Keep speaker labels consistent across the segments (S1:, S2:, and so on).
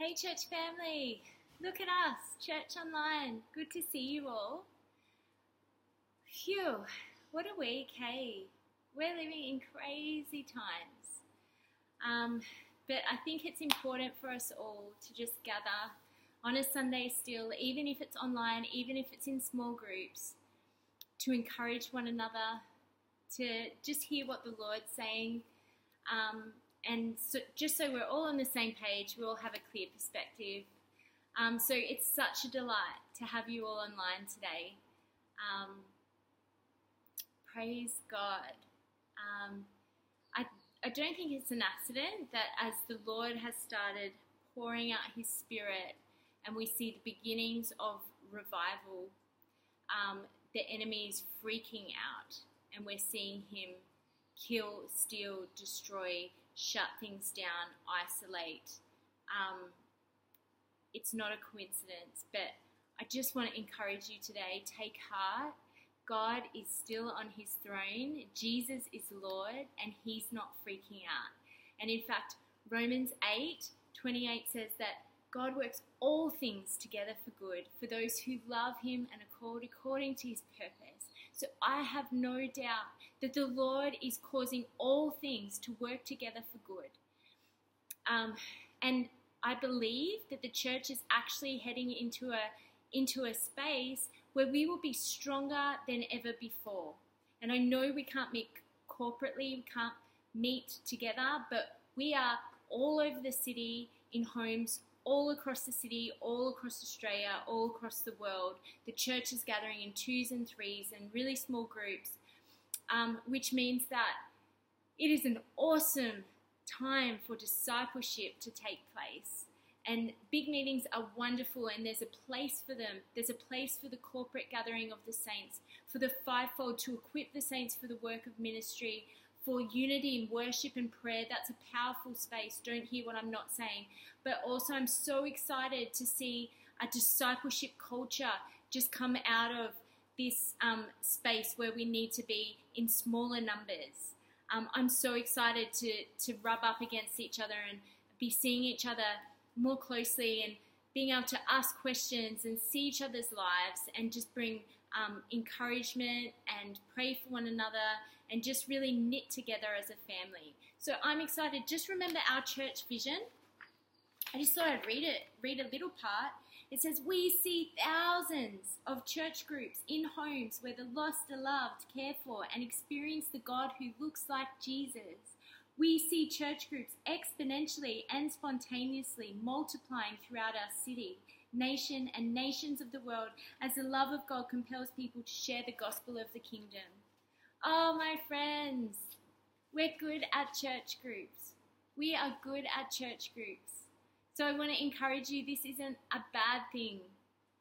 S1: Hey, church family! Look at us, Church Online. Good to see you all. Phew, what a week, hey! We're living in crazy times. Um, but I think it's important for us all to just gather on a Sunday still, even if it's online, even if it's in small groups, to encourage one another, to just hear what the Lord's saying. Um, and so, just so we're all on the same page, we all have a clear perspective. Um, so it's such a delight to have you all online today. Um, praise God. Um, I, I don't think it's an accident that as the Lord has started pouring out His Spirit and we see the beginnings of revival, um, the enemy is freaking out and we're seeing him kill, steal, destroy, shut things down, isolate. Um, it's not a coincidence, but I just want to encourage you today take heart. God is still on his throne. Jesus is Lord, and he's not freaking out. And in fact, Romans 8 28 says that God works all things together for good for those who love him and are called according to his purpose. So I have no doubt that the Lord is causing all things to work together for good. Um, and I believe that the church is actually heading into a into a space where we will be stronger than ever before. And I know we can't meet corporately, we can't meet together, but we are all over the city in homes all across the city, all across Australia, all across the world. The church is gathering in twos and threes and really small groups, um, which means that it is an awesome time for discipleship to take place. And big meetings are wonderful, and there's a place for them. There's a place for the corporate gathering of the saints, for the fivefold to equip the saints for the work of ministry, for unity in worship and prayer. That's a powerful space. Don't hear what I'm not saying. But also, I'm so excited to see a discipleship culture just come out of this um, space where we need to be in smaller numbers. Um, I'm so excited to, to rub up against each other and be seeing each other more closely and being able to ask questions and see each other's lives and just bring um, encouragement and pray for one another and just really knit together as a family. So I'm excited. Just remember our church vision. I just thought I'd read it, read a little part. It says, We see thousands of church groups in homes where the lost are loved, cared for, and experience the God who looks like Jesus. We see church groups exponentially and spontaneously multiplying throughout our city, nation, and nations of the world as the love of God compels people to share the gospel of the kingdom. Oh, my friends, we're good at church groups. We are good at church groups. So I want to encourage you this isn't a bad thing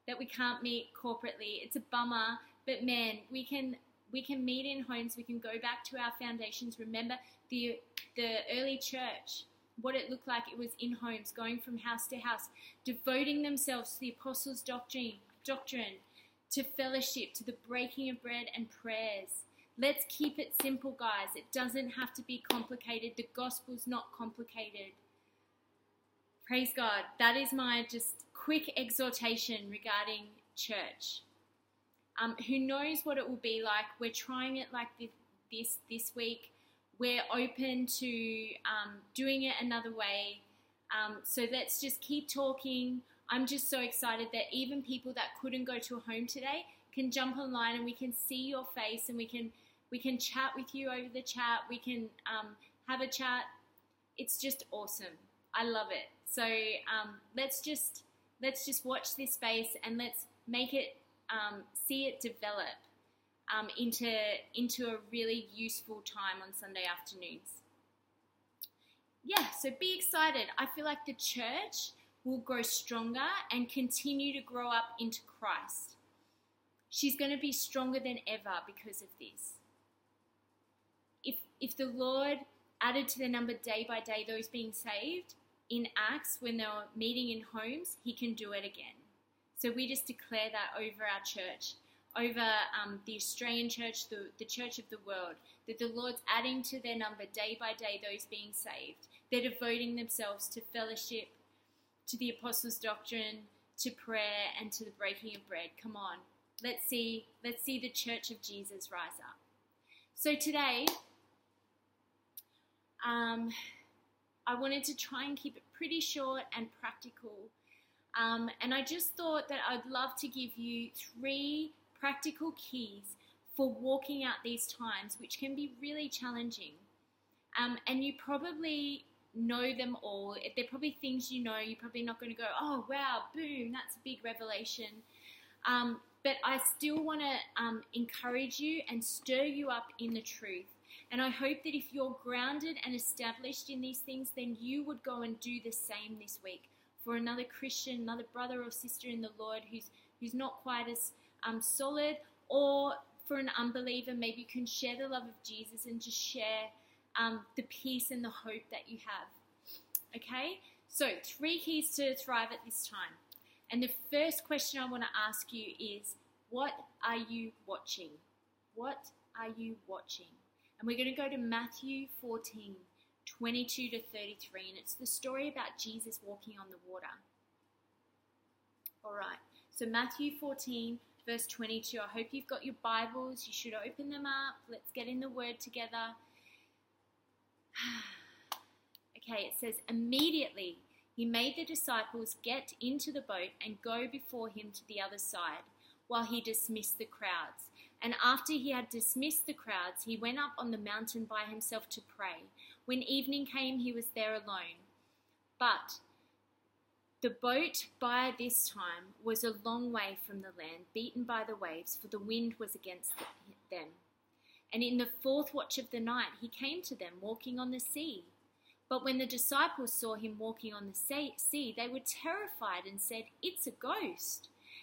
S1: that we can't meet corporately. It's a bummer, but man, we can we can meet in homes, we can go back to our foundations. Remember the the early church, what it looked like it was in homes, going from house to house, devoting themselves to the apostles' doctrine, doctrine, to fellowship, to the breaking of bread and prayers. Let's keep it simple, guys. It doesn't have to be complicated. The gospel's not complicated. Praise God. That is my just quick exhortation regarding church. Um, who knows what it will be like? We're trying it like this this, this week. We're open to um, doing it another way. Um, so let's just keep talking. I'm just so excited that even people that couldn't go to a home today can jump online and we can see your face and we can we can chat with you over the chat. We can um, have a chat. It's just awesome. I love it. So um, let's just let's just watch this space and let's make it um, see it develop um, into into a really useful time on Sunday afternoons. Yeah, so be excited. I feel like the church will grow stronger and continue to grow up into Christ. She's going to be stronger than ever because of this if the Lord added to the number day by day those being saved in Acts when they were meeting in homes, He can do it again. So we just declare that over our church, over um, the Australian church, the, the church of the world, that the Lord's adding to their number day by day those being saved. They're devoting themselves to fellowship, to the apostles' doctrine, to prayer, and to the breaking of bread. Come on, let's see, let's see the church of Jesus rise up. So today, um, I wanted to try and keep it pretty short and practical. Um, and I just thought that I'd love to give you three practical keys for walking out these times, which can be really challenging. Um, and you probably know them all. They're probably things you know. You're probably not going to go, oh, wow, boom, that's a big revelation. Um, but I still want to um, encourage you and stir you up in the truth. And I hope that if you're grounded and established in these things, then you would go and do the same this week for another Christian, another brother or sister in the Lord who's who's not quite as um, solid, or for an unbeliever, maybe you can share the love of Jesus and just share um, the peace and the hope that you have. Okay? So, three keys to thrive at this time. And the first question I want to ask you is what are you watching? What are you watching? And we're going to go to Matthew 14, 22 to 33. And it's the story about Jesus walking on the water. All right. So, Matthew 14, verse 22. I hope you've got your Bibles. You should open them up. Let's get in the word together. okay, it says, immediately he made the disciples get into the boat and go before him to the other side while he dismissed the crowds. And after he had dismissed the crowds, he went up on the mountain by himself to pray. When evening came, he was there alone. But the boat by this time was a long way from the land, beaten by the waves, for the wind was against them. And in the fourth watch of the night he came to them, walking on the sea. But when the disciples saw him walking on the sea, they were terrified and said, It's a ghost.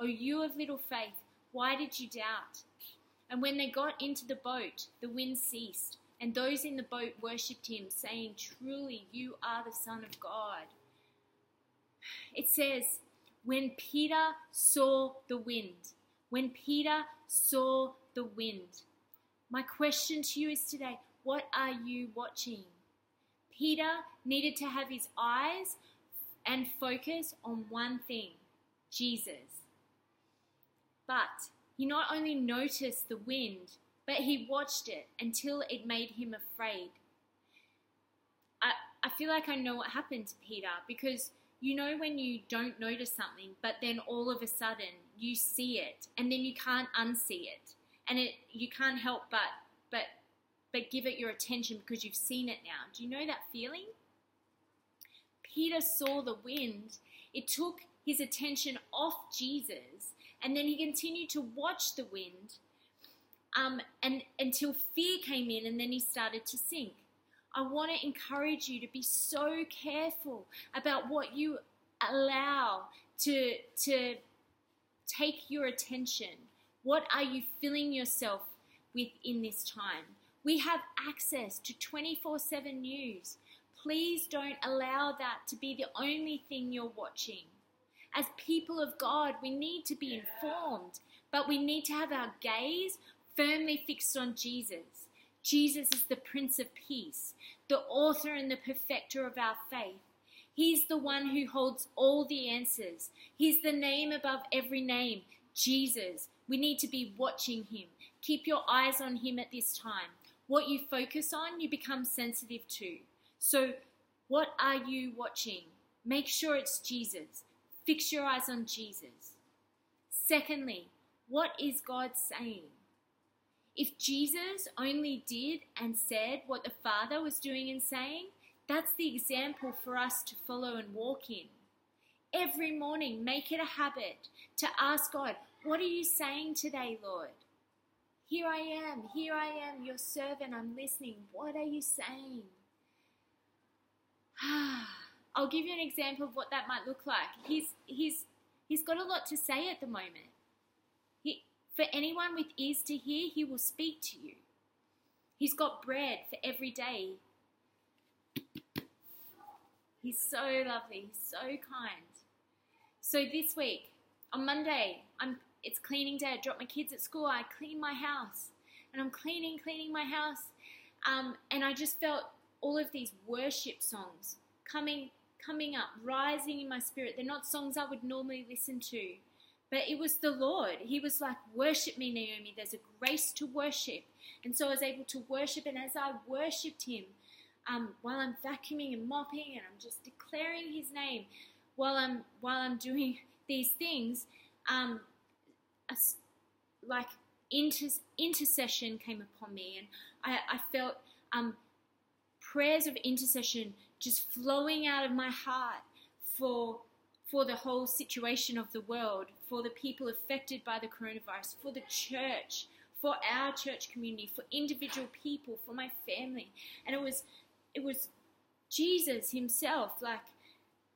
S1: O you of little faith, why did you doubt? And when they got into the boat, the wind ceased, and those in the boat worshipped him, saying, Truly, you are the Son of God. It says, When Peter saw the wind, when Peter saw the wind, my question to you is today what are you watching? Peter needed to have his eyes and focus on one thing Jesus. But he not only noticed the wind, but he watched it until it made him afraid. I, I feel like I know what happened to Peter because you know when you don't notice something, but then all of a sudden you see it and then you can't unsee it and it you can't help but but but give it your attention because you've seen it now. Do you know that feeling? Peter saw the wind. It took his attention off Jesus, and then he continued to watch the wind, um, and until fear came in, and then he started to sink. I want to encourage you to be so careful about what you allow to to take your attention what are you filling yourself with in this time? We have access to 24 7 news. Please don't allow that to be the only thing you're watching. As people of God, we need to be informed, but we need to have our gaze firmly fixed on Jesus. Jesus is the Prince of Peace, the author and the perfecter of our faith. He's the one who holds all the answers. He's the name above every name, Jesus, we need to be watching Him. Keep your eyes on Him at this time. What you focus on, you become sensitive to. So, what are you watching? Make sure it's Jesus. Fix your eyes on Jesus. Secondly, what is God saying? If Jesus only did and said what the Father was doing and saying, that's the example for us to follow and walk in. Every morning, make it a habit to ask God, what are you saying today, Lord? Here I am, here I am, your servant, I'm listening. What are you saying? Ah, I'll give you an example of what that might look like. He's he's he's got a lot to say at the moment. He for anyone with ears to hear, he will speak to you. He's got bread for every day. He's so lovely, he's so kind. So this week, on Monday, I'm it's cleaning day. I drop my kids at school. I clean my house, and I'm cleaning, cleaning my house, um, and I just felt all of these worship songs coming, coming up, rising in my spirit. They're not songs I would normally listen to, but it was the Lord. He was like, "Worship me, Naomi." There's a grace to worship, and so I was able to worship. And as I worshipped Him, um, while I'm vacuuming and mopping, and I'm just declaring His name, while I'm while I'm doing these things, um, like inter- intercession came upon me, and I, I felt um, prayers of intercession just flowing out of my heart for for the whole situation of the world, for the people affected by the coronavirus, for the church, for our church community, for individual people, for my family. And it was it was Jesus himself, like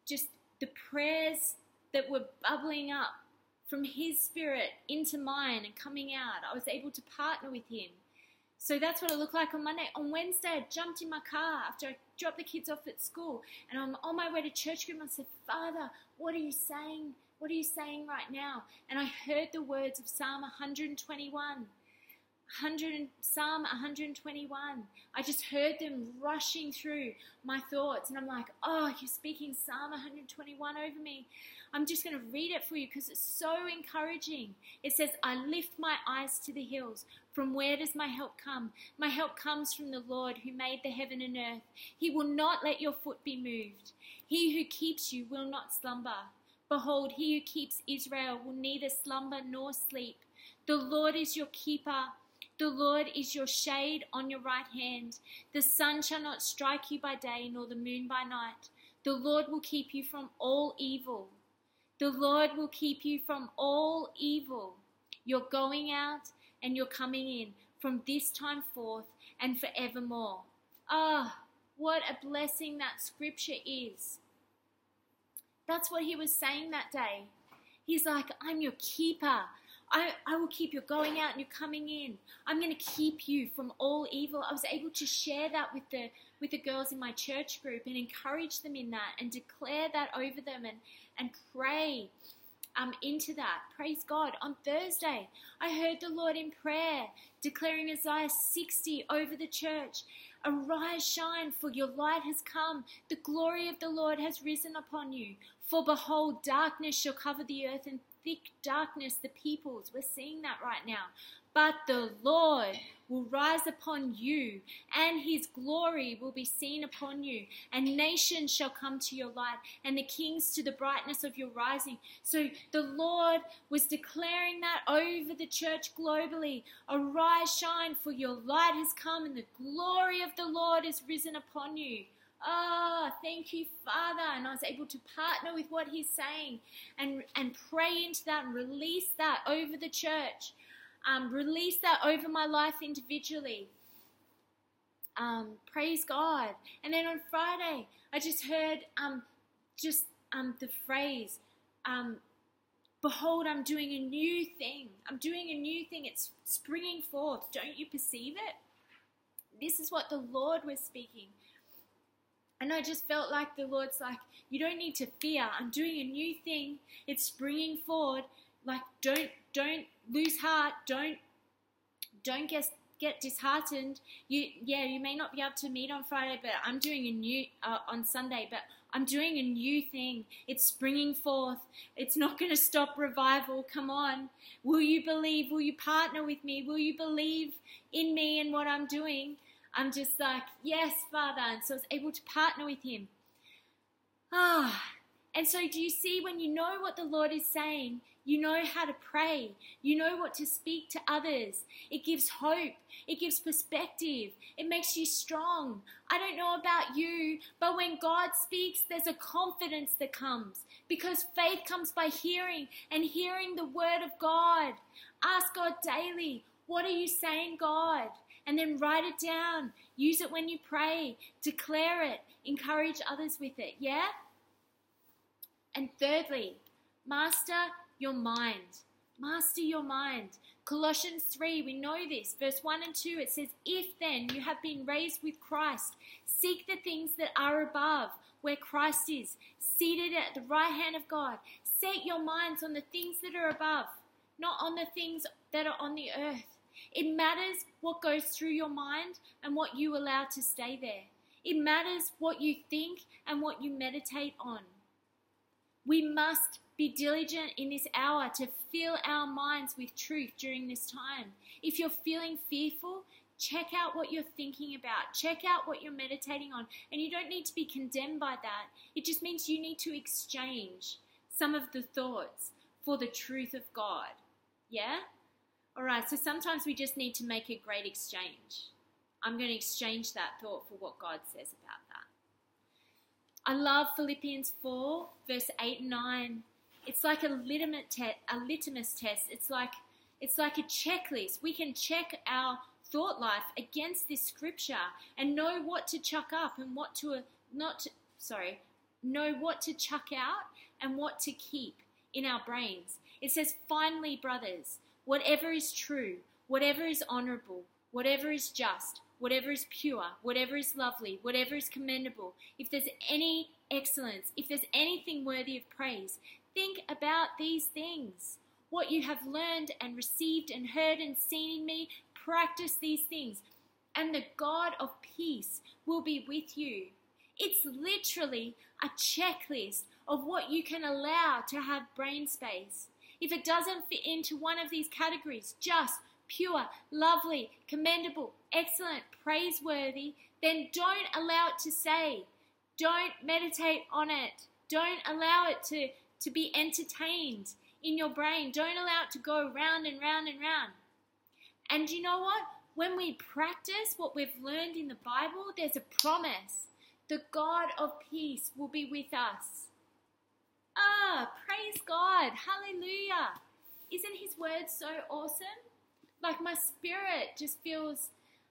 S1: just the prayers that were bubbling up from his spirit into mine and coming out. I was able to partner with him. So that's what it looked like on Monday. On Wednesday, I jumped in my car after I dropped the kids off at school and I'm on my way to church group. And I said, Father, what are you saying? What are you saying right now? And I heard the words of Psalm 121. 100, Psalm 121. I just heard them rushing through my thoughts, and I'm like, oh, you're speaking Psalm 121 over me. I'm just going to read it for you because it's so encouraging. It says, I lift my eyes to the hills. From where does my help come? My help comes from the Lord who made the heaven and earth. He will not let your foot be moved. He who keeps you will not slumber. Behold, he who keeps Israel will neither slumber nor sleep. The Lord is your keeper. The Lord is your shade on your right hand. The sun shall not strike you by day, nor the moon by night. The Lord will keep you from all evil. The Lord will keep you from all evil. You're going out and you're coming in from this time forth and forevermore. Ah, oh, what a blessing that scripture is. That's what he was saying that day. He's like, I'm your keeper. I, I will keep you going out and you're coming in. I'm going to keep you from all evil. I was able to share that with the with the girls in my church group and encourage them in that and declare that over them and and pray um, into that. Praise God. On Thursday, I heard the Lord in prayer declaring Isaiah 60 over the church. Arise, shine, for your light has come. The glory of the Lord has risen upon you. For behold, darkness shall cover the earth, and thick darkness the peoples. We're seeing that right now. But the Lord will rise upon you, and his glory will be seen upon you. And nations shall come to your light, and the kings to the brightness of your rising. So the Lord was declaring that over the church globally Arise, shine, for your light has come, and the glory of the Lord is risen upon you. Oh, thank you, Father. And I was able to partner with what He's saying and, and pray into that and release that over the church. Um, release that over my life individually. Um, praise God. And then on Friday, I just heard um, just um, the phrase, um, Behold, I'm doing a new thing. I'm doing a new thing. It's springing forth. Don't you perceive it? This is what the Lord was speaking. And I just felt like the Lord's like, you don't need to fear. I'm doing a new thing. It's springing forward. Like, don't don't lose heart. Don't don't get get disheartened. You yeah, you may not be able to meet on Friday, but I'm doing a new uh, on Sunday. But I'm doing a new thing. It's springing forth. It's not going to stop revival. Come on. Will you believe? Will you partner with me? Will you believe in me and what I'm doing? I'm just like, yes, Father. And so I was able to partner with him. Ah. And so, do you see when you know what the Lord is saying, you know how to pray. You know what to speak to others. It gives hope. It gives perspective. It makes you strong. I don't know about you, but when God speaks, there's a confidence that comes because faith comes by hearing and hearing the word of God. Ask God daily, what are you saying, God? and then write it down. Use it when you pray. Declare it. Encourage others with it. Yeah? And thirdly, master your mind. Master your mind. Colossians 3, we know this. Verse 1 and 2, it says, If then you have been raised with Christ, seek the things that are above, where Christ is, seated at the right hand of God. Set your minds on the things that are above, not on the things that are on the earth. It matters what goes through your mind and what you allow to stay there. It matters what you think and what you meditate on. We must be diligent in this hour to fill our minds with truth during this time. If you're feeling fearful, check out what you're thinking about, check out what you're meditating on. And you don't need to be condemned by that. It just means you need to exchange some of the thoughts for the truth of God. Yeah? All right, so sometimes we just need to make a great exchange. I'm going to exchange that thought for what God says about that. I love Philippians 4, verse 8 and 9 it's like a litmus test. A litmus test. It's like it's like a checklist. We can check our thought life against this scripture and know what to chuck up and what to not. To, sorry, know what to chuck out and what to keep in our brains. It says, finally, brothers, whatever is true, whatever is honorable, whatever is just, whatever is pure, whatever is lovely, whatever is commendable, if there's any excellence, if there's anything worthy of praise, Think about these things. What you have learned and received and heard and seen in me, practice these things, and the God of peace will be with you. It's literally a checklist of what you can allow to have brain space. If it doesn't fit into one of these categories, just, pure, lovely, commendable, excellent, praiseworthy, then don't allow it to say. Don't meditate on it. Don't allow it to to be entertained in your brain. Don't allow it to go round and round and round. And you know what? When we practice what we've learned in the Bible, there's a promise. The God of peace will be with us. Ah, praise God. Hallelujah. Isn't his word so awesome? Like my spirit just feels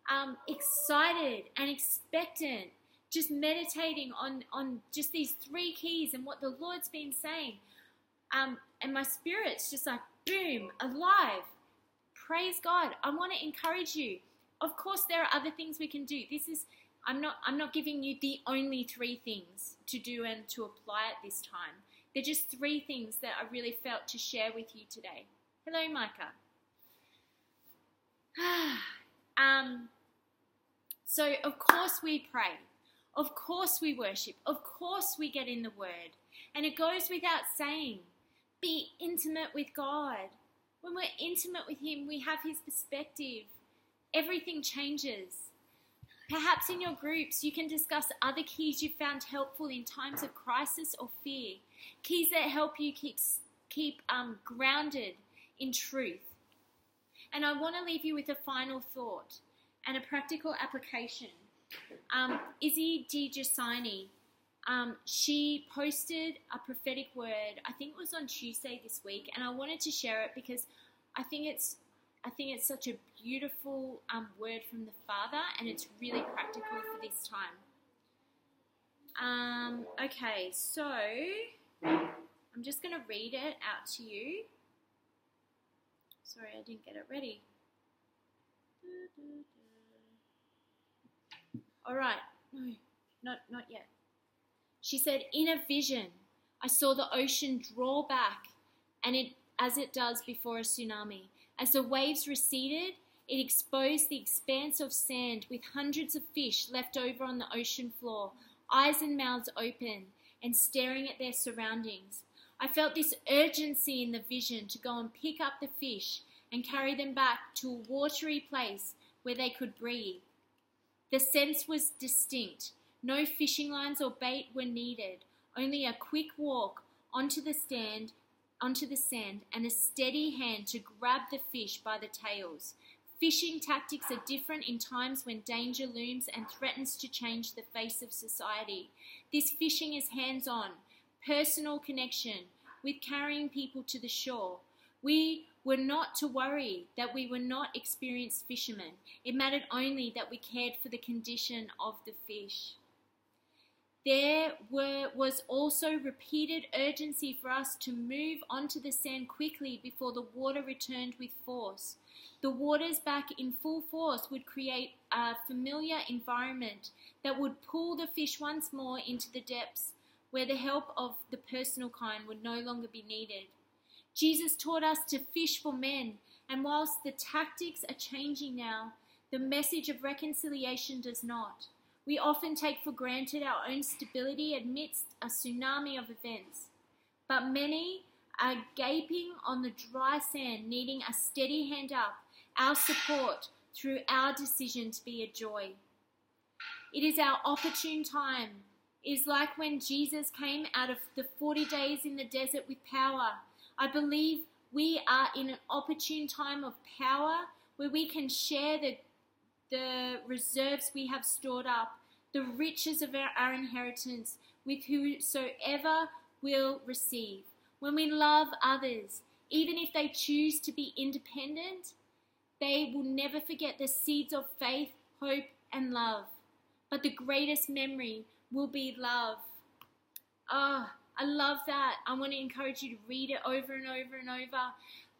S1: um, excited and expectant just meditating on on just these three keys and what the Lord's been saying. Um, and my spirit's just like boom, alive. Praise God. I want to encourage you. Of course, there are other things we can do. This is I'm not I'm not giving you the only three things to do and to apply at this time. They're just three things that I really felt to share with you today. Hello, Micah. um, so of course we pray. Of course we worship. Of course we get in the Word. And it goes without saying be intimate with God. When we're intimate with Him, we have His perspective. Everything changes. Perhaps in your groups, you can discuss other keys you've found helpful in times of crisis or fear. Keys that help you keep, keep um, grounded in truth. And I want to leave you with a final thought and a practical application. Um, Izzy DiGiussani, um, she posted a prophetic word. I think it was on Tuesday this week, and I wanted to share it because I think it's I think it's such a beautiful um, word from the Father, and it's really practical for this time. Um, okay, so I'm just going to read it out to you. Sorry, I didn't get it ready. All right. No, not, not yet. She said, In a vision, I saw the ocean draw back, and it, as it does before a tsunami. As the waves receded, it exposed the expanse of sand with hundreds of fish left over on the ocean floor, eyes and mouths open and staring at their surroundings. I felt this urgency in the vision to go and pick up the fish and carry them back to a watery place where they could breathe. The sense was distinct. No fishing lines or bait were needed, only a quick walk onto the stand onto the sand and a steady hand to grab the fish by the tails. Fishing tactics are different in times when danger looms and threatens to change the face of society. This fishing is hands on, personal connection with carrying people to the shore. We were not to worry that we were not experienced fishermen. It mattered only that we cared for the condition of the fish. there were, was also repeated urgency for us to move onto the sand quickly before the water returned with force. The waters back in full force would create a familiar environment that would pull the fish once more into the depths where the help of the personal kind would no longer be needed. Jesus taught us to fish for men, and whilst the tactics are changing now, the message of reconciliation does not. We often take for granted our own stability amidst a tsunami of events, but many are gaping on the dry sand, needing a steady hand up, our support through our decision to be a joy. It is our opportune time. It is like when Jesus came out of the 40 days in the desert with power. I believe we are in an opportune time of power where we can share the the reserves we have stored up, the riches of our, our inheritance with whosoever will receive. When we love others, even if they choose to be independent, they will never forget the seeds of faith, hope, and love. But the greatest memory will be love. Ah, oh, I love that. I want to encourage you to read it over and over and over.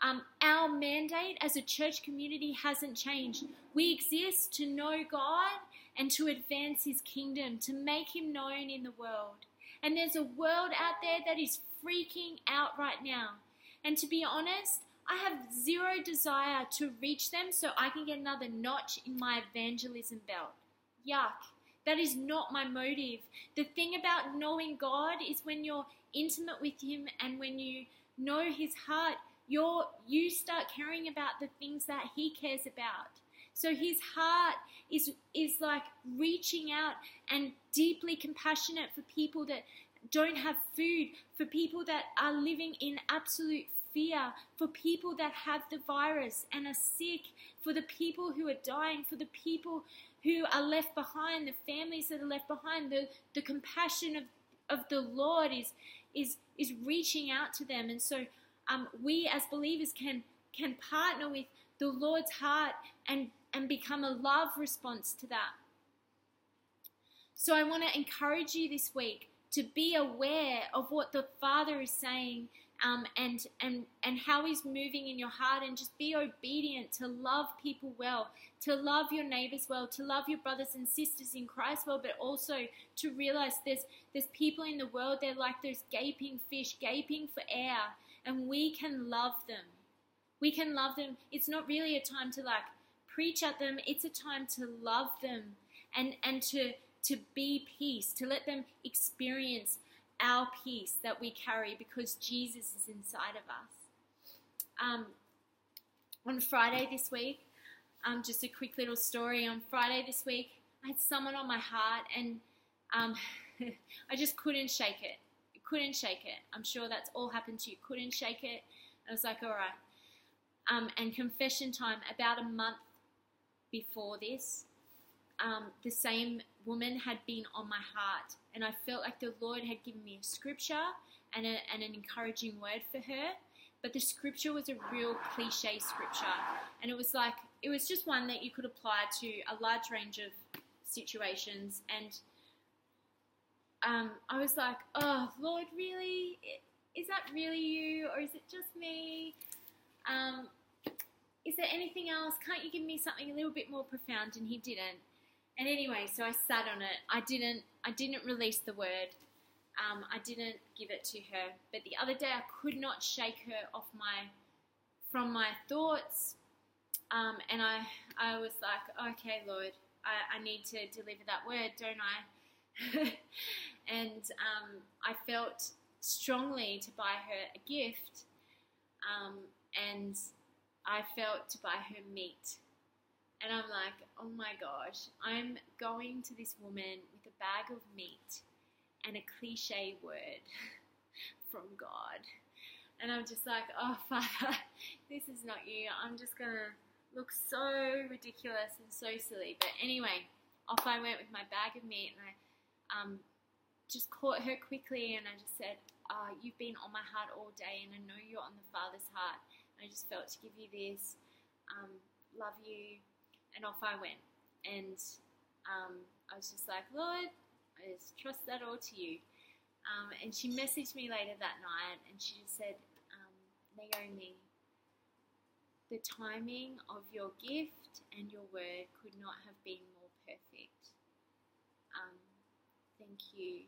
S1: Um, our mandate as a church community hasn't changed. We exist to know God and to advance His kingdom, to make Him known in the world. And there's a world out there that is freaking out right now. And to be honest, I have zero desire to reach them so I can get another notch in my evangelism belt. Yuck. That is not my motive. The thing about knowing God is when you're intimate with Him and when you know His heart, you're, you start caring about the things that He cares about. So His heart is, is like reaching out and deeply compassionate for people that don't have food, for people that are living in absolute fear, for people that have the virus and are sick, for the people who are dying, for the people who are left behind, the families that are left behind. The, the compassion of, of the Lord is, is, is reaching out to them. And so um, we as believers can can partner with the Lord's heart and and become a love response to that. So I want to encourage you this week to be aware of what the Father is saying um, and and and how He's moving in your heart, and just be obedient to love people well, to love your neighbors well, to love your brothers and sisters in Christ well, but also to realize there's there's people in the world they're like those gaping fish, gaping for air, and we can love them. We can love them. It's not really a time to like preach at them. It's a time to love them and and to to be peace, to let them experience our peace that we carry because Jesus is inside of us. Um, on Friday this week, um, just a quick little story. On Friday this week, I had someone on my heart, and um, I just couldn't shake it couldn't shake it. I'm sure that's all happened to you. Couldn't shake it. I was like, all right. Um, and confession time, about a month before this, um, the same woman had been on my heart, and I felt like the Lord had given me a scripture and, a, and an encouraging word for her. But the scripture was a real cliche scripture, and it was like it was just one that you could apply to a large range of situations. And um, I was like, oh, Lord, really? Is that really you or is it just me? Um, is there anything else? Can't you give me something a little bit more profound? And he didn't. And anyway, so I sat on it. I didn't. I didn't release the word. Um, I didn't give it to her. But the other day, I could not shake her off my from my thoughts. Um, and I, I was like, okay, Lord, I, I need to deliver that word, don't I? and um, I felt strongly to buy her a gift, um, and I felt to buy her meat. And I'm like, oh my gosh, I'm going to this woman with a bag of meat and a cliche word from God. And I'm just like, oh, Father, this is not you. I'm just going to look so ridiculous and so silly. But anyway, off I went with my bag of meat and I um, just caught her quickly and I just said, oh, You've been on my heart all day and I know you're on the Father's heart. And I just felt to give you this. Um, love you. And off I went. And um, I was just like, Lord, I just trust that all to you. Um, and she messaged me later that night and she just said, um, Naomi, the timing of your gift and your word could not have been more perfect. Um, thank you.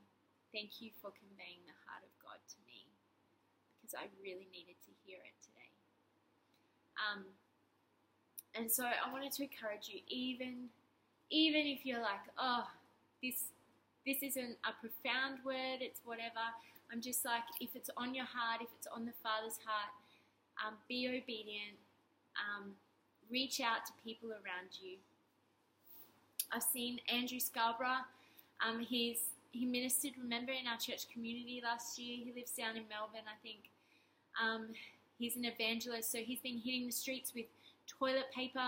S1: Thank you for conveying the heart of God to me because I really needed to hear it today. Um, and so I wanted to encourage you, even even if you're like, oh, this this isn't a profound word, it's whatever. I'm just like, if it's on your heart, if it's on the Father's heart, um, be obedient. Um, reach out to people around you. I've seen Andrew Scarborough. Um, he's he ministered, remember, in our church community last year. He lives down in Melbourne, I think. Um, he's an evangelist, so he's been hitting the streets with toilet paper,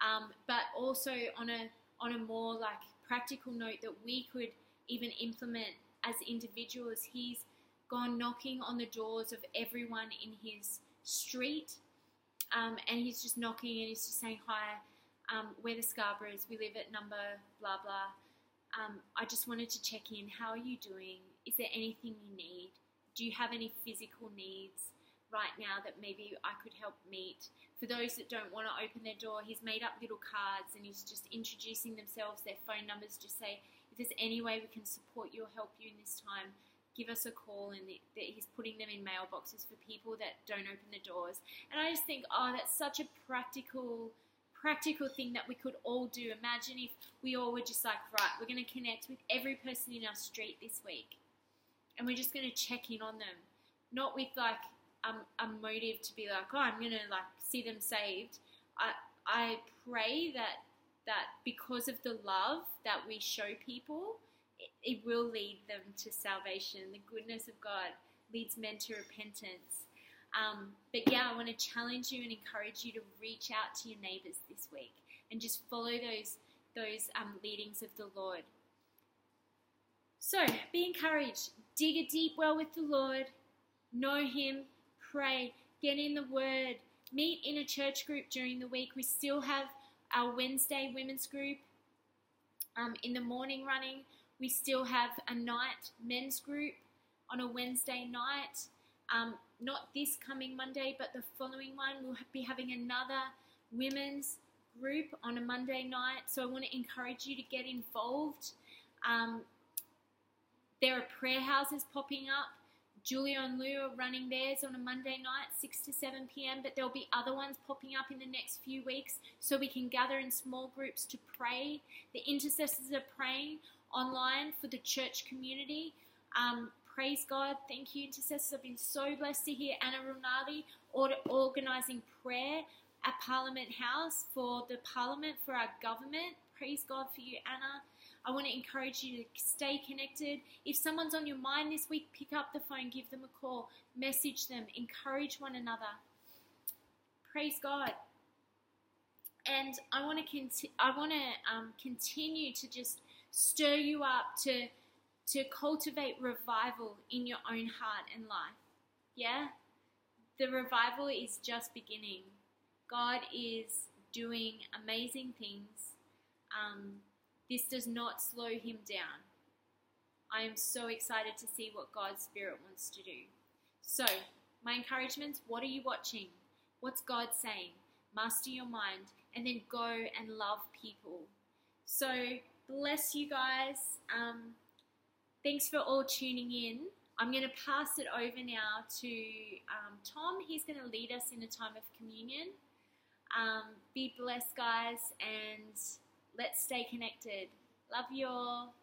S1: um, but also on a on a more like practical note that we could even implement as individuals. He's gone knocking on the doors of everyone in his street, um, and he's just knocking and he's just saying hi. Um, we're the Scarboroughs. We live at number blah blah. Um, I just wanted to check in. How are you doing? Is there anything you need? Do you have any physical needs? right now that maybe I could help meet. For those that don't want to open their door, he's made up little cards and he's just introducing themselves, their phone numbers, just say, if there's any way we can support you or help you in this time, give us a call. And that he's putting them in mailboxes for people that don't open the doors. And I just think, oh, that's such a practical practical thing that we could all do. Imagine if we all were just like, right, we're going to connect with every person in our street this week and we're just going to check in on them. Not with like um, a motive to be like, oh, I'm gonna like see them saved. I I pray that that because of the love that we show people, it, it will lead them to salvation. The goodness of God leads men to repentance. Um, but yeah, I want to challenge you and encourage you to reach out to your neighbors this week and just follow those those um, leadings of the Lord. So be encouraged. Dig a deep well with the Lord. Know Him pray, get in the Word, meet in a church group during the week. We still have our Wednesday women's group um, in the morning running. We still have a night men's group on a Wednesday night. Um, not this coming Monday, but the following one. We'll be having another women's group on a Monday night. So I want to encourage you to get involved. Um, there are prayer houses popping up. Julia and Lou are running theirs on a Monday night, 6 to 7 p.m., but there'll be other ones popping up in the next few weeks so we can gather in small groups to pray. The intercessors are praying online for the church community. Um, praise God. Thank you, intercessors. I've been so blessed to hear Anna Rinaldi organising prayer at Parliament House for the Parliament, for our government. Praise God for you, Anna. I want to encourage you to stay connected. If someone's on your mind this week, pick up the phone, give them a call, message them, encourage one another. Praise God. And I want to conti- I want to um, continue to just stir you up to to cultivate revival in your own heart and life. Yeah, the revival is just beginning. God is doing amazing things. Um, this does not slow him down. I am so excited to see what God's Spirit wants to do. So, my encouragement what are you watching? What's God saying? Master your mind and then go and love people. So, bless you guys. Um, thanks for all tuning in. I'm going to pass it over now to um, Tom. He's going to lead us in a time of communion. Um, be blessed, guys, and let's stay connected. Love you all.